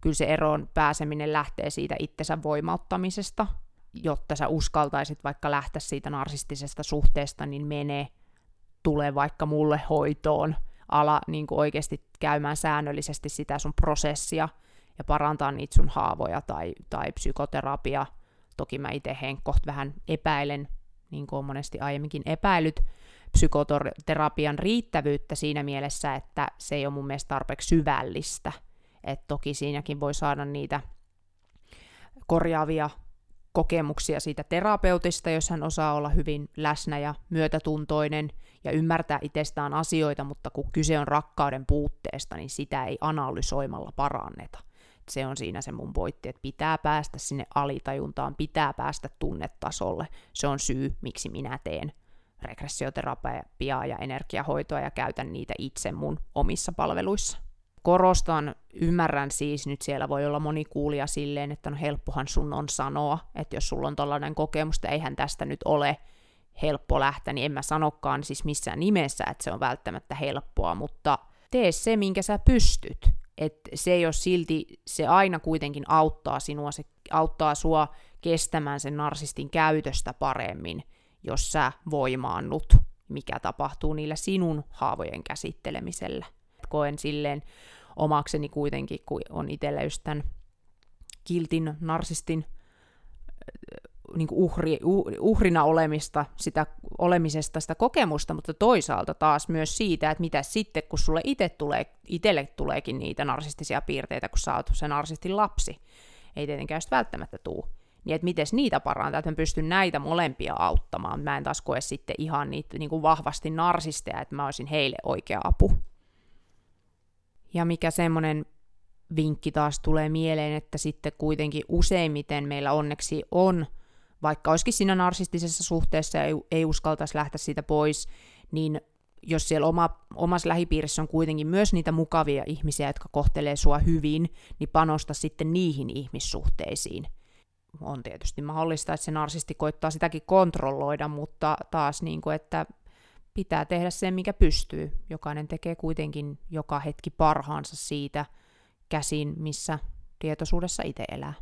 kyllä se eroon pääseminen lähtee siitä itsensä voimauttamisesta, jotta sä uskaltaisit vaikka lähteä siitä narsistisesta suhteesta, niin mene, tule vaikka mulle hoitoon, ala niin kuin oikeasti käymään säännöllisesti sitä sun prosessia ja parantaa niitä sun haavoja tai, tai psykoterapia. Toki mä itse henkkoht vähän epäilen, niin kuin on monesti aiemminkin epäilyt, psykoterapian riittävyyttä siinä mielessä, että se ei ole mun mielestä tarpeeksi syvällistä. Et toki siinäkin voi saada niitä korjaavia kokemuksia siitä terapeutista, jos hän osaa olla hyvin läsnä ja myötätuntoinen ja ymmärtää itsestään asioita, mutta kun kyse on rakkauden puutteesta, niin sitä ei analysoimalla paranneta. Se on siinä se mun pointti, että pitää päästä sinne alitajuntaan, pitää päästä tunnetasolle. Se on syy, miksi minä teen regressioterapiaa ja energiahoitoa ja käytän niitä itse mun omissa palveluissa korostan, ymmärrän siis, nyt siellä voi olla moni kuulija silleen, että no helppohan sun on sanoa, että jos sulla on tällainen kokemus, että eihän tästä nyt ole helppo lähteä, niin en mä sanokaan siis missään nimessä, että se on välttämättä helppoa, mutta tee se, minkä sä pystyt. että se ei ole silti, se aina kuitenkin auttaa sinua, se auttaa sua kestämään sen narsistin käytöstä paremmin, jos sä voimaannut, mikä tapahtuu niillä sinun haavojen käsittelemisellä. Koen silleen omakseni kuitenkin, kun on itsellä just tämän kiltin, narsistin niin uhri, uhrina olemista, sitä olemisesta, sitä kokemusta, mutta toisaalta taas myös siitä, että mitä sitten, kun sulle itse tulee, itselle tuleekin niitä narsistisia piirteitä, kun sä oot se narsistin lapsi, ei tietenkään just välttämättä tuu, niin että miten niitä parantaa, että mä pystyn näitä molempia auttamaan. Mä en taas koe sitten ihan niitä niin kuin vahvasti narsisteja, että mä olisin heille oikea apu. Ja mikä semmoinen vinkki taas tulee mieleen, että sitten kuitenkin useimmiten meillä onneksi on, vaikka olisikin siinä narsistisessa suhteessa ja ei, ei uskaltaisi lähteä siitä pois, niin jos siellä oma, omassa lähipiirissä on kuitenkin myös niitä mukavia ihmisiä, jotka kohtelee sua hyvin, niin panosta sitten niihin ihmissuhteisiin. On tietysti mahdollista, että se narsisti koittaa sitäkin kontrolloida, mutta taas niin kuin, että pitää tehdä sen, mikä pystyy. Jokainen tekee kuitenkin joka hetki parhaansa siitä käsin, missä tietoisuudessa itse elää.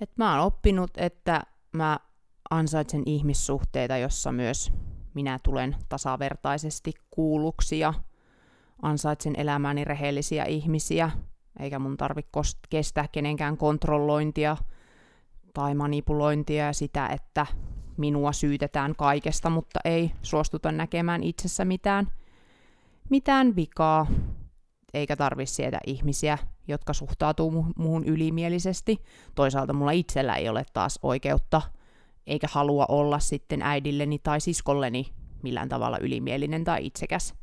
Et mä oon oppinut, että mä ansaitsen ihmissuhteita, jossa myös minä tulen tasavertaisesti kuulluksi ja ansaitsen elämääni rehellisiä ihmisiä, eikä mun tarvi kestää kenenkään kontrollointia tai manipulointia ja sitä, että minua syytetään kaikesta, mutta ei suostuta näkemään itsessä mitään, mitään vikaa, eikä tarvitse sieltä ihmisiä, jotka suhtautuu mu- muuhun ylimielisesti. Toisaalta mulla itsellä ei ole taas oikeutta eikä halua olla sitten äidilleni tai siskolleni millään tavalla ylimielinen tai itsekäs.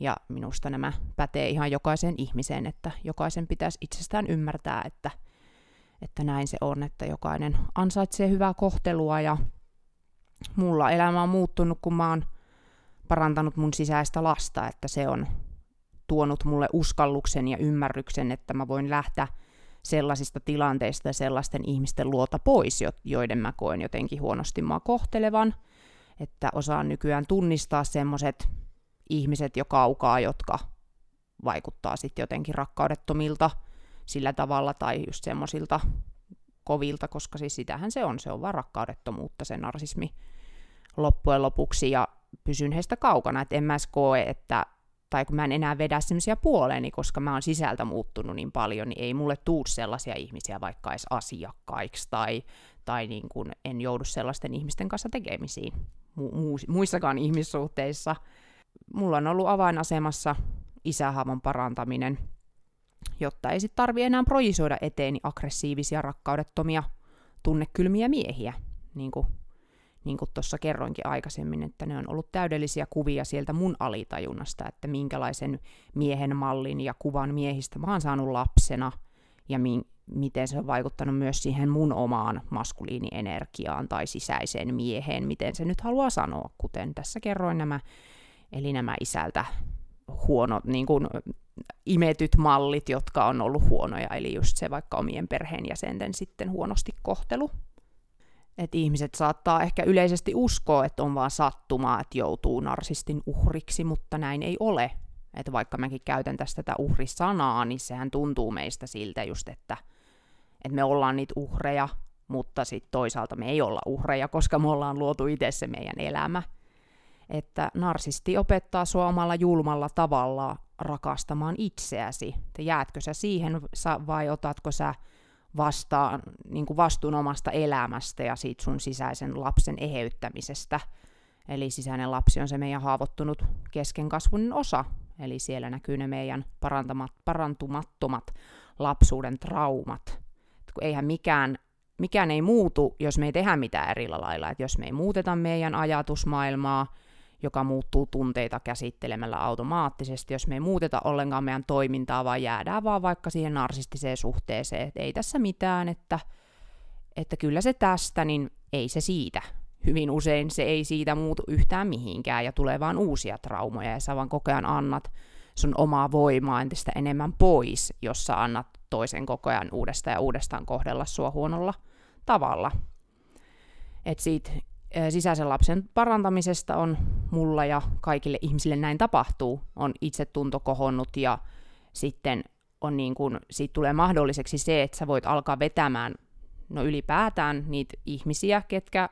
Ja minusta nämä pätee ihan jokaiseen ihmiseen, että jokaisen pitäisi itsestään ymmärtää, että, että näin se on, että jokainen ansaitsee hyvää kohtelua ja mulla elämä on muuttunut, kun mä oon parantanut mun sisäistä lasta, että se on tuonut mulle uskalluksen ja ymmärryksen, että mä voin lähteä sellaisista tilanteista ja sellaisten ihmisten luota pois, joiden mä koen jotenkin huonosti mua kohtelevan, että osaan nykyään tunnistaa semmoiset ihmiset jo kaukaa, jotka vaikuttaa sitten jotenkin rakkaudettomilta sillä tavalla tai just semmoisilta kovilta, koska siis sitähän se on, se on vaan rakkaudettomuutta se narsismi loppujen lopuksi ja pysyn heistä kaukana, että en mä koe, että tai kun mä en enää vedä semmoisia puoleeni, koska mä oon sisältä muuttunut niin paljon, niin ei mulle tuu sellaisia ihmisiä vaikka edes asiakkaiksi tai, tai niin kuin en joudu sellaisten ihmisten kanssa tekemisiin mu- mu- muissakaan ihmissuhteissa. Mulla on ollut avainasemassa isähaavon parantaminen jotta ei sitten tarvi enää projisoida eteeni aggressiivisia, rakkaudettomia, tunnekylmiä miehiä, niin kuin, niin kuin tuossa kerroinkin aikaisemmin, että ne on ollut täydellisiä kuvia sieltä mun alitajunnasta, että minkälaisen miehen mallin ja kuvan miehistä mä oon saanut lapsena, ja min, miten se on vaikuttanut myös siihen mun omaan maskuliinienergiaan tai sisäiseen mieheen, miten se nyt haluaa sanoa, kuten tässä kerroin nämä, eli nämä isältä huonot, niin kuin imetyt mallit, jotka on ollut huonoja, eli just se vaikka omien perheenjäsenten sitten huonosti kohtelu. Että ihmiset saattaa ehkä yleisesti uskoa, että on vaan sattumaa, että joutuu narsistin uhriksi, mutta näin ei ole. Että vaikka mäkin käytän tästä tätä uhrisanaa, niin sehän tuntuu meistä siltä just, että, että me ollaan niitä uhreja, mutta sitten toisaalta me ei olla uhreja, koska me ollaan luotu itse se meidän elämä. Että narsisti opettaa sua omalla julmalla tavalla rakastamaan itseäsi. Että jäätkö sä siihen vai otatko sä vastaan, niin kuin vastuun omasta elämästä ja siitä sun sisäisen lapsen eheyttämisestä. Eli sisäinen lapsi on se meidän haavoittunut keskenkasvun osa, Eli siellä näkyy ne meidän parantamat, parantumattomat lapsuuden traumat. Eihän mikään, mikään ei muutu, jos me ei tehdä mitään eri lailla. Et jos me ei muuteta meidän ajatusmaailmaa, joka muuttuu tunteita käsittelemällä automaattisesti, jos me ei muuteta ollenkaan meidän toimintaa, vaan jäädään vaan vaikka siihen narsistiseen suhteeseen, että ei tässä mitään, että, että kyllä se tästä, niin ei se siitä hyvin usein se ei siitä muutu yhtään mihinkään ja tulee vaan uusia traumoja ja sä vaan koko ajan annat sun omaa voimaa entistä enemmän pois, jos sä annat toisen koko ajan uudestaan ja uudestaan kohdella sua huonolla tavalla. Et siitä sisäisen lapsen parantamisesta on mulla ja kaikille ihmisille näin tapahtuu, on itsetunto kohonnut ja sitten on niin kun, siitä tulee mahdolliseksi se, että sä voit alkaa vetämään no ylipäätään niitä ihmisiä, ketkä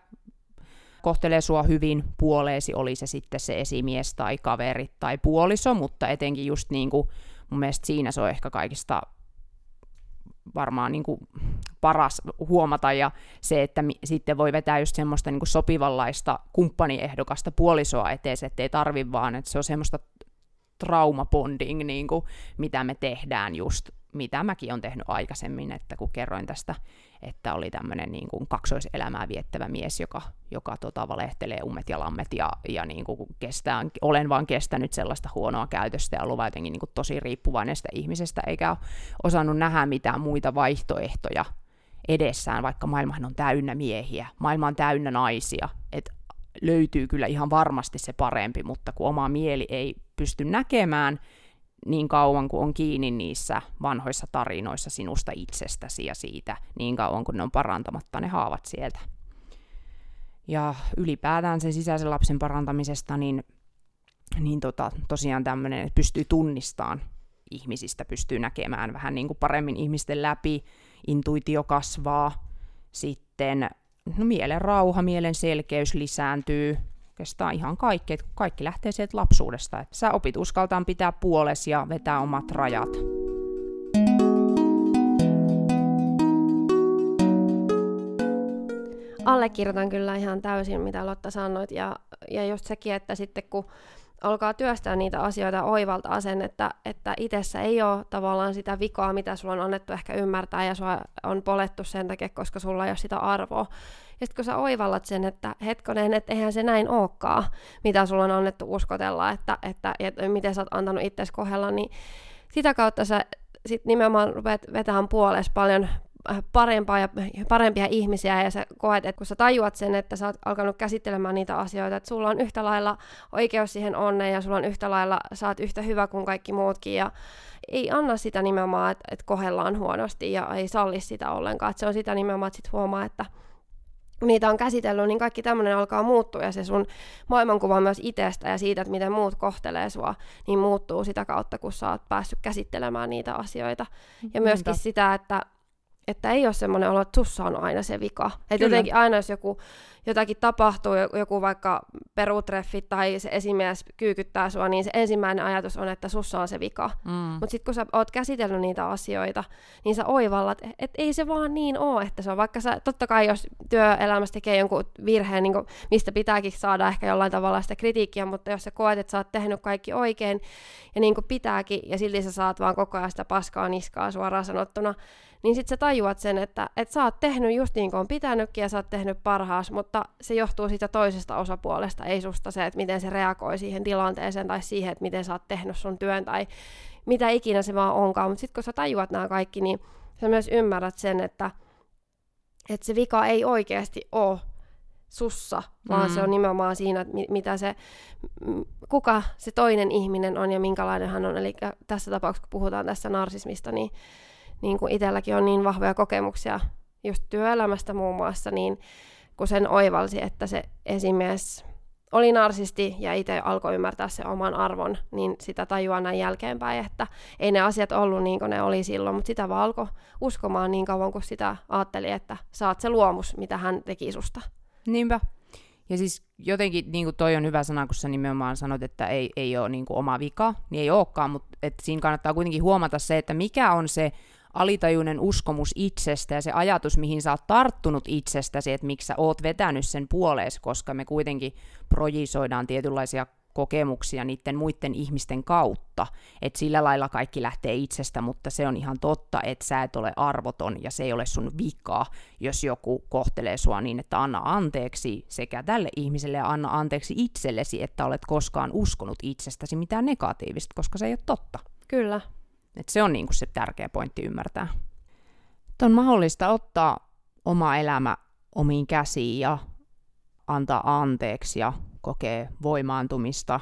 kohtelee sua hyvin puoleesi, oli se sitten se esimies tai kaveri tai puoliso, mutta etenkin just niin kuin, mun mielestä siinä se on ehkä kaikista varmaan niin kuin paras huomata, ja se, että mi- sitten voi vetää just semmoista niin kuin sopivanlaista kumppaniehdokasta puolisoa eteen, että ei tarvi vaan, että se on semmoista traumabonding, niin kuin, mitä me tehdään just, mitä mäkin on tehnyt aikaisemmin, että kun kerroin tästä että oli tämmöinen niin kuin kaksoiselämää viettävä mies, joka, joka tota, valehtelee ummet ja lammet ja, ja niin kuin kestää, olen vaan kestänyt sellaista huonoa käytöstä ja ollut jotenkin niin kuin tosi riippuvainen sitä ihmisestä, eikä ole osannut nähdä mitään muita vaihtoehtoja edessään, vaikka maailmahan on täynnä miehiä, maailma on täynnä naisia, että löytyy kyllä ihan varmasti se parempi, mutta kun oma mieli ei pysty näkemään, niin kauan kuin on kiinni niissä vanhoissa tarinoissa sinusta itsestäsi ja siitä, niin kauan kuin ne on parantamatta ne haavat sieltä. Ja ylipäätään sen sisäisen lapsen parantamisesta, niin, niin tota, tosiaan tämmöinen, että pystyy tunnistamaan ihmisistä, pystyy näkemään vähän niin kuin paremmin ihmisten läpi, intuitio kasvaa, sitten no, mielen rauha, mielen selkeys lisääntyy, oikeastaan ihan kaikki, että kaikki lähtee sieltä lapsuudesta. Että sä opit uskaltaan pitää puoles ja vetää omat rajat. Allekirjoitan kyllä ihan täysin, mitä Lotta sanoit, ja, ja just sekin, että sitten kun alkaa työstää niitä asioita oivaltaa sen, että, että itsessä ei ole tavallaan sitä vikaa, mitä sulla on annettu ehkä ymmärtää, ja sua on polettu sen takia, koska sulla ei ole sitä arvoa, ja sitten kun sä oivallat sen, että hetkonen, että eihän se näin olekaan, mitä sulla on annettu uskotella, että, että, että miten sä oot antanut itsesi kohdella, niin sitä kautta sä sit nimenomaan rupeat vetämään puolesta paljon parempaa ja parempia ihmisiä ja sä koet, että kun sä tajuat sen, että sä oot alkanut käsittelemään niitä asioita, että sulla on yhtä lailla oikeus siihen onneen ja sulla on yhtä lailla, sä oot yhtä hyvä kuin kaikki muutkin ja ei anna sitä nimenomaan, että, että kohdellaan huonosti ja ei salli sitä ollenkaan, että se on sitä nimenomaan, että sit huomaa, että niitä on käsitellyt, niin kaikki tämmöinen alkaa muuttua ja se sun maailmankuva myös itsestä ja siitä, että miten muut kohtelee sua, niin muuttuu sitä kautta, kun sä oot päässyt käsittelemään niitä asioita. Ja myöskin Niinpä. sitä, että että ei ole semmoinen olo, että sussa on aina se vika. Että jotenkin aina, jos joku, jotakin tapahtuu, joku vaikka perutreffi tai se esimies kyykyttää sua, niin se ensimmäinen ajatus on, että sussa on se vika. Mm. Mutta sitten kun sä oot käsitellyt niitä asioita, niin sä oivallat, että et ei se vaan niin ole, että se on vaikka sä, totta kai jos työelämässä tekee jonkun virheen, niin mistä pitääkin saada ehkä jollain tavalla sitä kritiikkiä, mutta jos sä koet, että sä oot tehnyt kaikki oikein ja niin kuin pitääkin, ja silti sä saat vaan koko ajan sitä paskaa niskaa suoraan sanottuna, niin sitten sä tajuat sen, että, että sä oot tehnyt just niin kuin on pitänytkin ja sä oot tehnyt parhaas, mutta se johtuu siitä toisesta osapuolesta, ei susta se, että miten se reagoi siihen tilanteeseen tai siihen, että miten sä oot tehnyt sun työn tai mitä ikinä se vaan onkaan. Mutta sitten kun sä tajuat nämä kaikki, niin sä myös ymmärrät sen, että, että se vika ei oikeasti ole sussa, vaan mm. se on nimenomaan siinä, että mitä se, kuka se toinen ihminen on ja minkälainen hän on. Eli tässä tapauksessa, kun puhutaan tässä narsismista, niin, niin kuin itselläkin on niin vahvoja kokemuksia just työelämästä muun muassa, niin kun sen oivalsi, että se esimies oli narsisti ja itse alkoi ymmärtää se oman arvon, niin sitä tajuaa näin jälkeenpäin, että ei ne asiat ollut niin kuin ne oli silloin, mutta sitä vaan alkoi uskomaan niin kauan, kun sitä ajatteli, että saat se luomus, mitä hän teki susta. Niinpä. Ja siis jotenkin niin kuin toi on hyvä sana, kun sä nimenomaan sanot, että ei, ei ole niin kuin oma vika, niin ei olekaan, mutta että siinä kannattaa kuitenkin huomata se, että mikä on se alitajuinen uskomus itsestä ja se ajatus, mihin sä oot tarttunut itsestäsi, että miksi sä oot vetänyt sen puoleesi, koska me kuitenkin projisoidaan tietynlaisia kokemuksia niiden muiden ihmisten kautta. että sillä lailla kaikki lähtee itsestä, mutta se on ihan totta, että sä et ole arvoton ja se ei ole sun vika, jos joku kohtelee sua niin, että anna anteeksi sekä tälle ihmiselle ja anna anteeksi itsellesi, että olet koskaan uskonut itsestäsi mitään negatiivista, koska se ei ole totta. Kyllä. Et se on niinku se tärkeä pointti ymmärtää. Että on mahdollista ottaa oma elämä omiin käsiin ja antaa anteeksi ja kokee voimaantumista,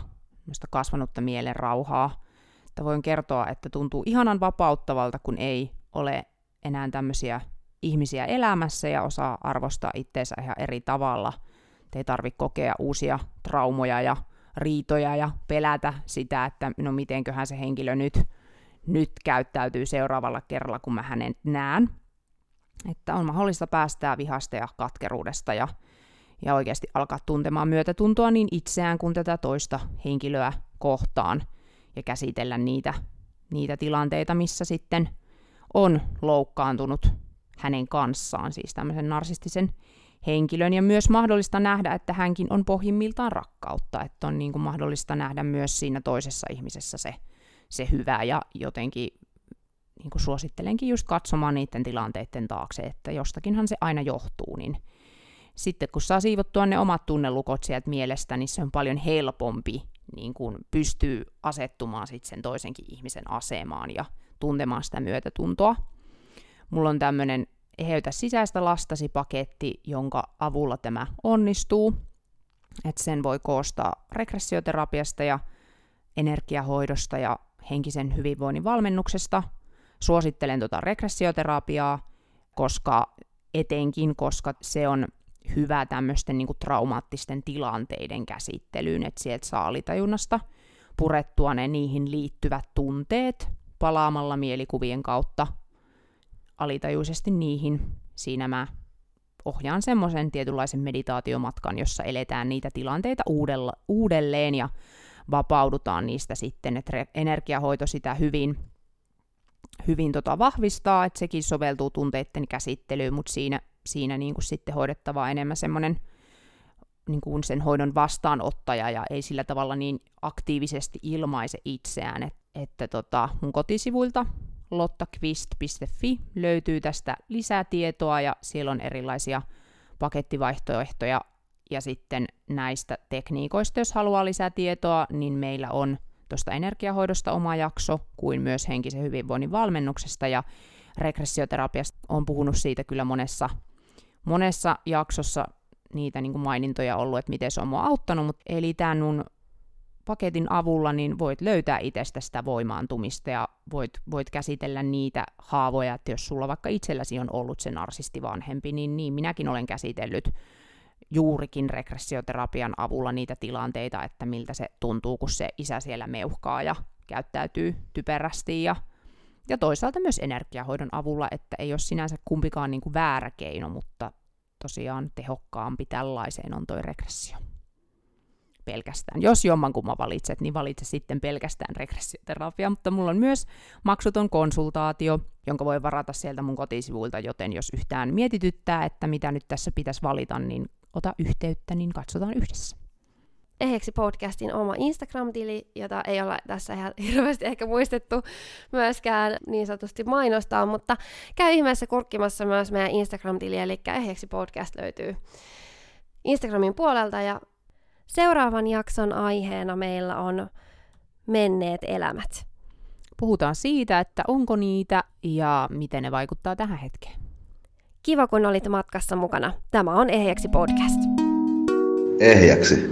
kasvanutta mielen rauhaa. Että voin kertoa, että tuntuu ihanan vapauttavalta, kun ei ole enää tämmöisiä ihmisiä elämässä ja osaa arvostaa itseensä ihan eri tavalla. Te ei tarvitse kokea uusia traumoja ja riitoja ja pelätä sitä, että no mitenköhän se henkilö nyt, nyt käyttäytyy seuraavalla kerralla, kun mä hänen näen. Että on mahdollista päästää vihasta ja katkeruudesta ja ja oikeasti alkaa tuntemaan myötätuntoa niin itseään kuin tätä toista henkilöä kohtaan ja käsitellä niitä, niitä tilanteita, missä sitten on loukkaantunut hänen kanssaan, siis tämmöisen narsistisen henkilön, ja myös mahdollista nähdä, että hänkin on pohjimmiltaan rakkautta, että on niin kuin mahdollista nähdä myös siinä toisessa ihmisessä se, se hyvä, ja jotenkin niin kuin suosittelenkin just katsomaan niiden tilanteiden taakse, että jostakinhan se aina johtuu, niin sitten kun saa siivottua ne omat tunnelukot sieltä mielestä, niin se on paljon helpompi niin kun pystyy asettumaan sitten sen toisenkin ihmisen asemaan ja tuntemaan sitä myötätuntoa. Mulla on tämmöinen eheytä sisäistä lastasi paketti, jonka avulla tämä onnistuu. Et sen voi koostaa regressioterapiasta ja energiahoidosta ja henkisen hyvinvoinnin valmennuksesta. Suosittelen tuota regressioterapiaa, koska etenkin, koska se on hyvä tämmöisten niin traumaattisten tilanteiden käsittelyyn, että sieltä saa alitajunnasta purettua ne niihin liittyvät tunteet palaamalla mielikuvien kautta alitajuisesti niihin. Siinä mä ohjaan semmoisen tietynlaisen meditaatiomatkan, jossa eletään niitä tilanteita uudella, uudelleen ja vapaudutaan niistä sitten, että energiahoito sitä hyvin, hyvin tota vahvistaa, että sekin soveltuu tunteiden käsittelyyn, mutta siinä siinä niin kuin sitten hoidettava enemmän semmoinen niin kuin sen hoidon vastaanottaja ja ei sillä tavalla niin aktiivisesti ilmaise itseään. Et, että tota, mun kotisivuilta lottakvist.fi löytyy tästä lisää tietoa ja siellä on erilaisia pakettivaihtoehtoja ja sitten näistä tekniikoista, jos haluaa lisää tietoa, niin meillä on tuosta energiahoidosta oma jakso, kuin myös henkisen hyvinvoinnin valmennuksesta ja regressioterapiasta on puhunut siitä kyllä monessa monessa jaksossa niitä niin kuin mainintoja ollut, että miten se on mua auttanut, mutta eli tämän mun paketin avulla niin voit löytää itsestä sitä voimaantumista ja voit, voit käsitellä niitä haavoja, että jos sulla vaikka itselläsi on ollut se narsistivanhempi, niin, niin minäkin olen käsitellyt juurikin regressioterapian avulla niitä tilanteita, että miltä se tuntuu, kun se isä siellä meuhkaa ja käyttäytyy typerästi ja ja toisaalta myös energiahoidon avulla, että ei ole sinänsä kumpikaan niin kuin väärä keino, mutta tosiaan tehokkaampi tällaiseen on toi regressio. Pelkästään. Jos jommankumman valitset, niin valitse sitten pelkästään regressioterapia, mutta mulla on myös maksuton konsultaatio, jonka voi varata sieltä mun kotisivuilta, joten jos yhtään mietityttää, että mitä nyt tässä pitäisi valita, niin ota yhteyttä, niin katsotaan yhdessä. Eheksi podcastin oma Instagram-tili, jota ei ole tässä ihan hirveästi ehkä muistettu myöskään niin sanotusti mainostaa, mutta käy ihmeessä kurkkimassa myös meidän Instagram-tili, eli Eheksi podcast löytyy Instagramin puolelta ja seuraavan jakson aiheena meillä on menneet elämät. puhutaan siitä, että onko niitä ja miten ne vaikuttaa tähän hetkeen. Kiva, kun olit matkassa mukana. Tämä on Ehjäksi podcast. Ehjäksi.